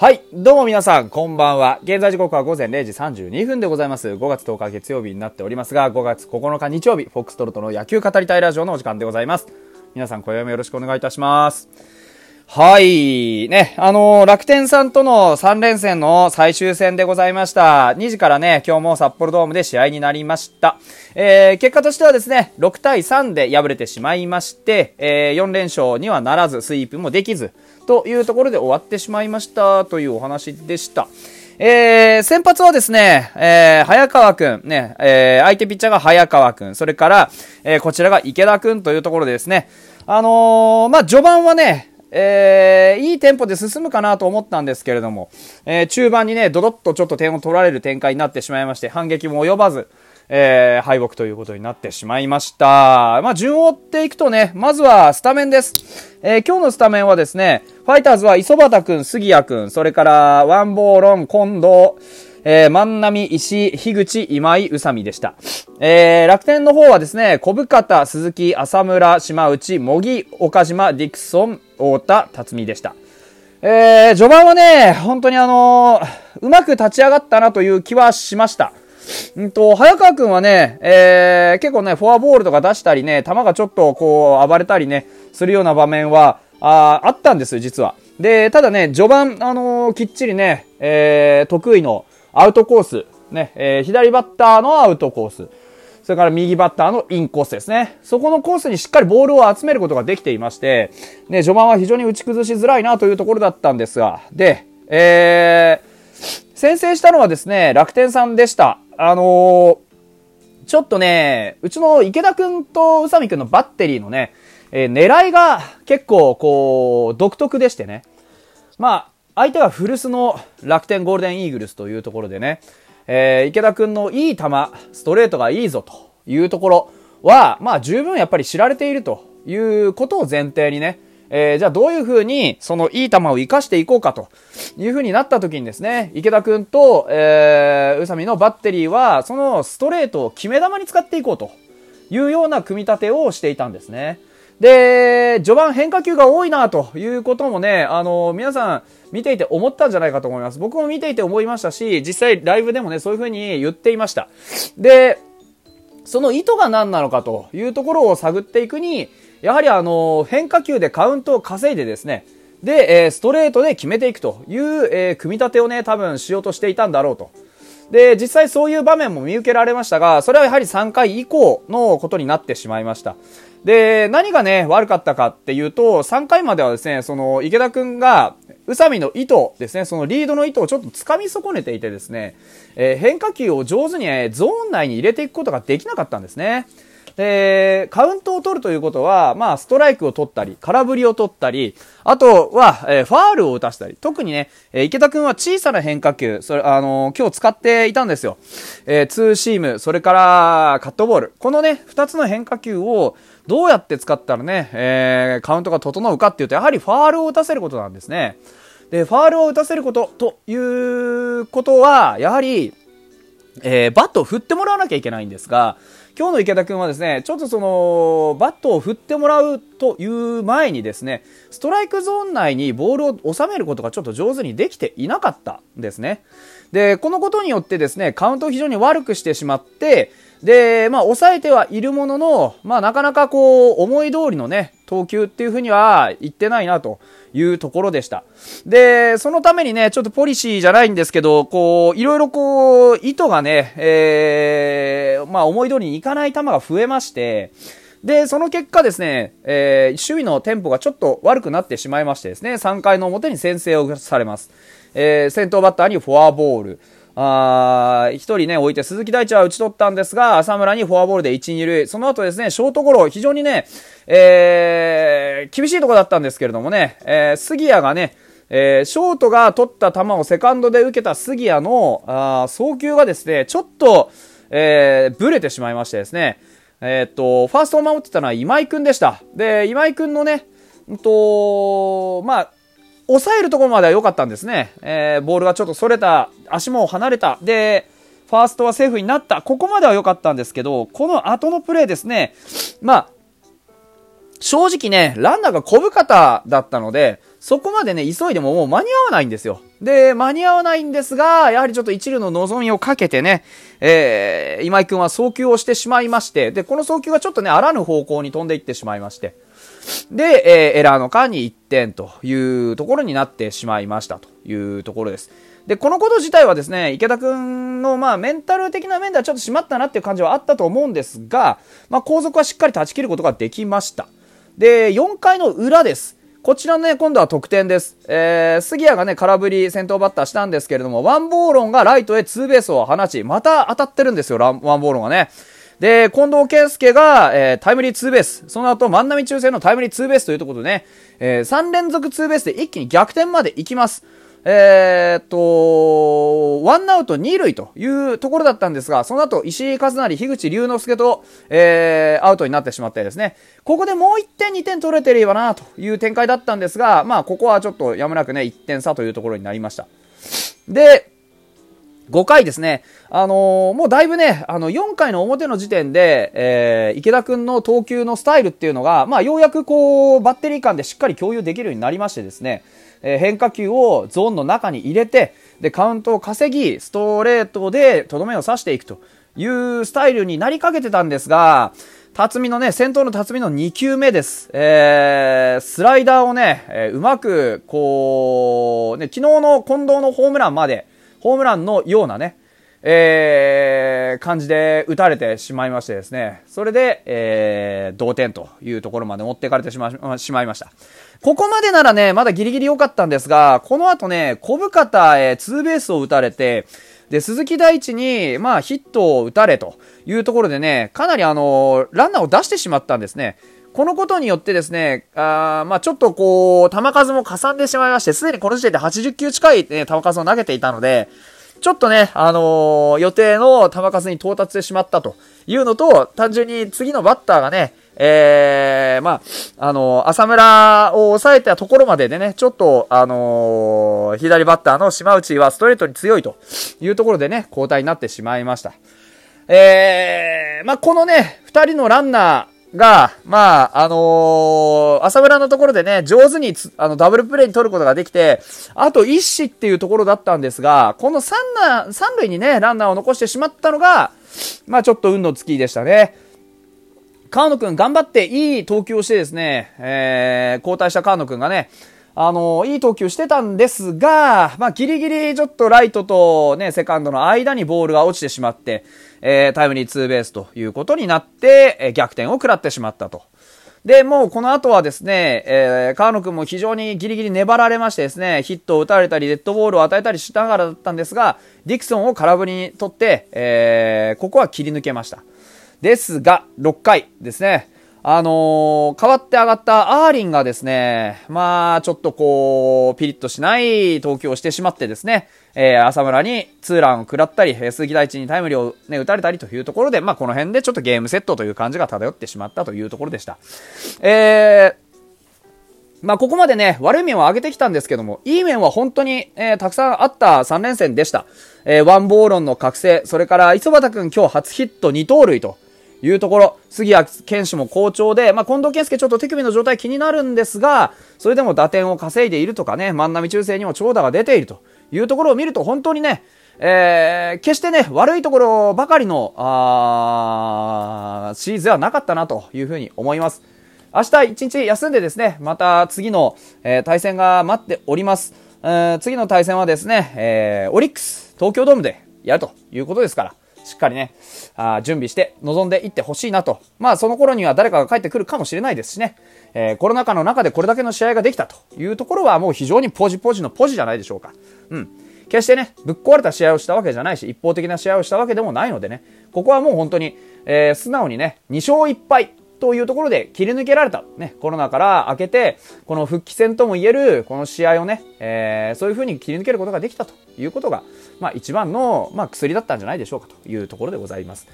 はい。どうも皆さん、こんばんは。現在時刻は午前0時32分でございます。5月10日月曜日になっておりますが、5月9日日曜日、フォックストロットの野球語りたいラジオのお時間でございます。皆さん、今夜もよろしくお願いいたします。はい。ね、あのー楽天さんとの3連戦の最終戦でございました。2時からね、今日も札幌ドームで試合になりました。えー、結果としてはですね、6対3で敗れてしまいまして、えー、4連勝にはならず、スイープもできず、というところで終わってしまいましたというお話でした。えー、先発はですね、えー、早川くん、ね、えー、相手ピッチャーが早川くん、それから、えー、こちらが池田くんというところでですね、あのーまあ、序盤はね、えー、いいテンポで進むかなと思ったんですけれども、えー、中盤にね、ドドッとちょっと点を取られる展開になってしまいまして、反撃も及ばず、えー、敗北ということになってしまいました。まあ、順を追っていくとね、まずはスタメンです。えー、今日のスタメンはですね、ファイターズは磯畑くん、杉谷くん、それからワンボーロン、近藤、えー、万波、石井、樋口、今井、宇佐美でした。えー、楽天の方はですね、小深田、鈴木、浅村、島内、茂木、岡島、ディクソン、太田、辰巳でした。えー、序盤はね、本当にあのーうまく立ち上がったなという気はしました。うんと、早川くんはね、えー、結構ね、フォアボールとか出したりね、球がちょっとこう、暴れたりね、するような場面は、あーあったんです、実は。で、ただね、序盤、あのーきっちりね、えー、得意のアウトコース、ね、えー、左バッターのアウトコース、それから右バッターのインコースですね。そこのコースにしっかりボールを集めることができていまして、ね、序盤は非常に打ち崩しづらいなというところだったんですが、で、えー、先制したのはですね、楽天さんでした。あのーちょっとね、うちの池田くんと宇佐美くんのバッテリーのね、えー狙いが結構こう、独特でしてね。まあ、相手は古巣の楽天ゴールデンイーグルスというところでね、えー池田くんのいい球、ストレートがいいぞというところは、まあ十分やっぱり知られているということを前提にね、えーじゃあどういう風にそのいい球を活かしていこうかという風になった時にですね、池田くんと、えー、宇佐美のバッテリーはそのストレートを決め球に使っていこうというような組み立てをしていたんですね。で、序盤変化球が多いなということもね、あの、皆さん見ていて思ったんじゃないかと思います。僕も見ていて思いましたし、実際ライブでもね、そういう風に言っていました。で、その意図が何なのかというところを探っていくに、やはりあの、変化球でカウントを稼いでですね、で、えストレートで決めていくという、え組み立てをね、多分しようとしていたんだろうと。で、実際そういう場面も見受けられましたが、それはやはり3回以降のことになってしまいました。で、何がね、悪かったかっていうと、3回まではですね、その、池田くんが、宇佐美の意図ですね、そのリードの意図をちょっと掴み損ねていてですね、えー変化球を上手に、えーゾーン内に入れていくことができなかったんですね。で、カウントを取るということは、まあ、ストライクを取ったり、空振りを取ったり、あとは、えーファールを打たせたり、特にね、えー池田くんは小さな変化球、それ、あのー今日使っていたんですよ。えーツーシーム、それから、カットボール。このね、二つの変化球を、どうやって使ったらね、えーカウントが整うかっていうと、やはりファールを打たせることなんですね。で、ファールを打たせること、ということは、やはり、えーバットを振ってもらわなきゃいけないんですが、今日の池田君はですね、ちょっとその、バットを振ってもらうという前にですね、ストライクゾーン内にボールを収めることがちょっと上手にできていなかったんですね。で、このことによってですね、カウントを非常に悪くしてしまって、で、まあ、抑えてはいるものの、まあ、なかなかこう、思い通りのね、投球っていうふうには言ってないなというところでした。で、そのためにね、ちょっとポリシーじゃないんですけど、こう、いろいろこう、意図がね、えー、まあ、思い通りにいかない球が増えまして、で、その結果ですね、えー守備のテンポがちょっと悪くなってしまいましてですね、3回の表に先制をされます。えー先頭バッターにフォアボール。あー一人ね、置いて鈴木大地は打ち取ったんですが、浅村にフォアボールで1、2塁。その後ですね、ショートゴロ、非常にね、えー厳しいとこだったんですけれどもね、えー杉谷がね、えーショートが取った球をセカンドで受けた杉谷のあー送球がですね、ちょっと、えーブレてしまいましてですね、えーっと、ファーストを守ってたのは今井くんでした。で、今井くんのね、うんと、まあ、抑えるところまでは良かったんですね。えーボールがちょっとそれた、足も離れた。で、ファーストはセーフになった。ここまでは良かったんですけど、この後のプレーですね、まあ、正直ね、ランナーが小深田だったので、そこまでね、急いでももう間に合わないんですよ。で、間に合わないんですが、やはりちょっと一流の望みをかけてね、えー、今井くんは送球をしてしまいまして、で、この送球がちょっとね、あらぬ方向に飛んでいってしまいまして、で、え、エラーの間に1点というところになってしまいましたというところです。で、このこと自体はですね、池田くんの、まあ、メンタル的な面ではちょっとしまったなっていう感じはあったと思うんですが、まあ、後続はしっかり断ち切ることができました。で、4回の裏です。こちらね、今度は得点です。えー、杉谷がね、空振り先頭バッターしたんですけれども、ワンボーロンがライトへツーベースを放ち、また当たってるんですよ、ワンボーロンがね。で、近藤健介が、えー、タイムリーツーベース。その後、万波中正のタイムリーツーベースというところでね、えー、3連続ツーベースで一気に逆転まで行きます。えー、っと、ワンアウト二塁というところだったんですが、その後、石井和成、樋口龍之介と、えー、アウトになってしまってですね、ここでもう1点、2点取れてればな、という展開だったんですが、まあ、ここはちょっとやむなくね、1点差というところになりました。で、5回ですね。あのー、もうだいぶね、あの、4回の表の時点で、えー、池田くんの投球のスタイルっていうのが、まあ、ようやくこう、バッテリー間でしっかり共有できるようになりましてですね、えー、変化球をゾーンの中に入れて、で、カウントを稼ぎ、ストレートでとどめを刺していくというスタイルになりかけてたんですが、辰巳のね、先頭の辰巳の2球目です。えー、スライダーをね、えー、うまく、こう、ね、昨日の近藤のホームランまで、ホームランのようなね、えー、感じで打たれてしまいましてですね、それで、えー、同点というところまで持っていかれてしましまいました。ここまでならね、まだギリギリ良かったんですが、この後ね、小深田へツーベースを打たれて、で、鈴木大地に、まあ、ヒットを打たれというところでね、かなりあの、ランナーを出してしまったんですね。このことによってですね、あまあちょっとこう、球数もかさんでしまいまして、すでにこの時点で80球近い、ね、球数を投げていたので、ちょっとね、あのー、予定の球数に到達してしまったというのと、単純に次のバッターがね、えー、まあ、あのー、浅村を抑えたところまででね、ちょっと、あのー、左バッターの島内はストレートに強いというところでね、交代になってしまいました。えー、まあ、このね、二人のランナー、が、まあ、あのー、浅村のところでね、上手にあの、ダブルプレイに取ることができて、あと一死っていうところだったんですが、この三な、三塁にね、ランナーを残してしまったのが、まあ、ちょっと運の尽きでしたね。河野くん頑張っていい投球をしてですね、えー、交代した河野くんがね、あのいい投球してたんですが、まあ、ギリギリちょっとライトとね、セカンドの間にボールが落ちてしまって、えー、タイムリーツーベースということになって、えー、逆転を食らってしまったと。で、もうこの後はですね、えー、川野くんも非常にギリギリ粘られましてですね、ヒットを打たれたり、デッドボールを与えたりしながらだったんですが、ディクソンを空振りに取って、えー、ここは切り抜けました。ですが、6回ですね、あのー、変わって上がったアーリンがですね、まあ、ちょっとこう、ピリッとしない投球をしてしまってですね、えー、浅村にツーランを食らったり、鈴木大地にタイムリーをね、打たれたりというところで、まあ、この辺でちょっとゲームセットという感じが漂ってしまったというところでした。えー、まあ、ここまでね、悪い面は上げてきたんですけども、いい面は本当に、えー、たくさんあった3連戦でした。えー、ワンボーロンの覚醒、それから磯畑くん今日初ヒット2盗塁と、いうところ、杉谷健士も好調で、まあ、近藤健介ちょっと手首の状態気になるんですが、それでも打点を稼いでいるとかね、万波中正にも長打が出ているというところを見ると本当にね、えー、決してね、悪いところばかりの、あシリーズではなかったなというふうに思います。明日一日休んでですね、また次の、えー、対戦が待っております。次の対戦はですね、えー、オリックス東京ドームでやるということですから、しっかりね、あ準備して臨んでいってほしいなと。まあその頃には誰かが帰ってくるかもしれないですしね。えー、コロナ禍の中でこれだけの試合ができたというところはもう非常にポジポジのポジじゃないでしょうか。うん。決してね、ぶっ壊れた試合をしたわけじゃないし、一方的な試合をしたわけでもないのでね、ここはもう本当に、えー、素直にね、2勝1敗というところで切り抜けられた。ね、コロナから明けて、この復帰戦ともいえる、この試合をね、えー、そういう風に切り抜けることができたということが、まあ一番の、まあ薬だったんじゃないでしょうかというところでございます。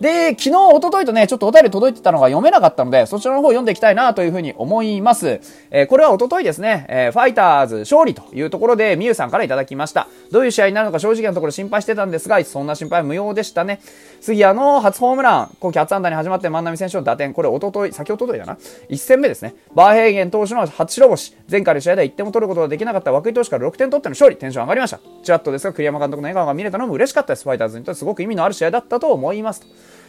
で、昨日、一昨日とね、ちょっとお便り届いてたのが読めなかったので、そちらの方読んでいきたいなというふうに思います。えー、これは一昨日ですね、えー、ファイターズ勝利というところで、みゆさんからいただきました。どういう試合になるのか正直なところ心配してたんですが、そんな心配無用でしたね。杉谷の初ホームラン、今季初安打に始まって万波選手の打点、これ一昨日先ほどといだな？1戦目ですね。バーヘーゲン投手の初白星。前回の試合では1点も取ることができなかった涌井投手から6点取っての勝利。テンション上がりました。ちらっとですが、栗山監督の笑顔が見れたのも嬉しかったです。ファイターズにとってすごく意味のある試合だったと思います。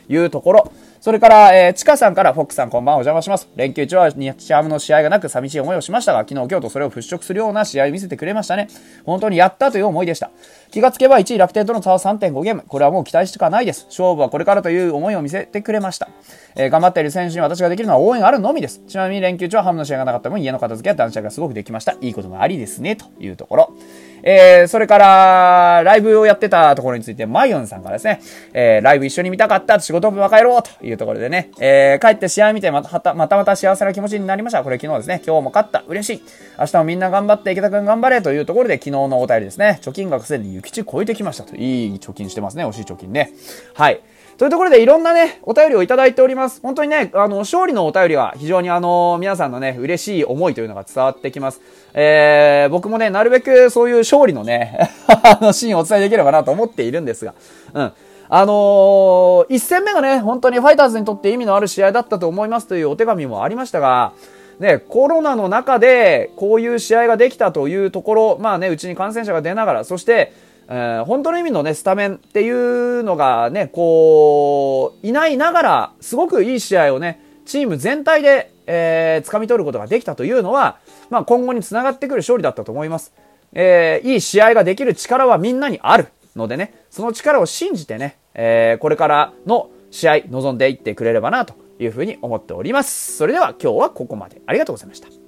いうところ。それから、えー、ちかさんから、フォックさんこんばんはお邪魔します。連休中は日ハムの試合がなく寂しい思いをしましたが、昨日、今日とそれを払拭するような試合を見せてくれましたね。本当にやったという思いでした。気がつけば1位楽天との差は3.5ゲーム。これはもう期待しかないです。勝負はこれからという思いを見せてくれました。えー、頑張っている選手に私ができるのは応援あるのみです。ちなみに連休中はハムの試合がなかった分、家の片付けや断捨離がすごくできました。いいこともありですね、というところ。えー、それから、ライブをやってたところについて、マイオンさんからですね、えー、ライブ一緒に見たかった、仕事分帰ろうというところでね、えー、帰って試合見てまた、またまた幸せな気持ちになりました。これ昨日ですね、今日も勝った、嬉しい。明日もみんな頑張って、池田くん頑張れというところで、昨日のお便りですね、貯金額すでに諭吉超えてきましたと。いい貯金してますね、惜しい貯金ね。はい。というところでいろんなね、お便りをいただいております。本当にね、あの、勝利のお便りは非常にあの、皆さんのね、嬉しい思いというのが伝わってきます。えー、僕もね、なるべくそういう勝利のね、あの、シーンをお伝えできればなと思っているんですが、うん。あのー、一戦目がね、本当にファイターズにとって意味のある試合だったと思いますというお手紙もありましたが、ね、コロナの中でこういう試合ができたというところ、まあね、うちに感染者が出ながら、そして、えー、本当の意味のね、スタメンっていうのがね、こう、いないながら、すごくいい試合をね、チーム全体で、えー、掴み取ることができたというのは、まあ、今後につながってくる勝利だったと思います。えー、いい試合ができる力はみんなにあるのでね、その力を信じてね、えー、これからの試合、臨んでいってくれればな、というふうに思っております。それでは今日はここまで。ありがとうございました。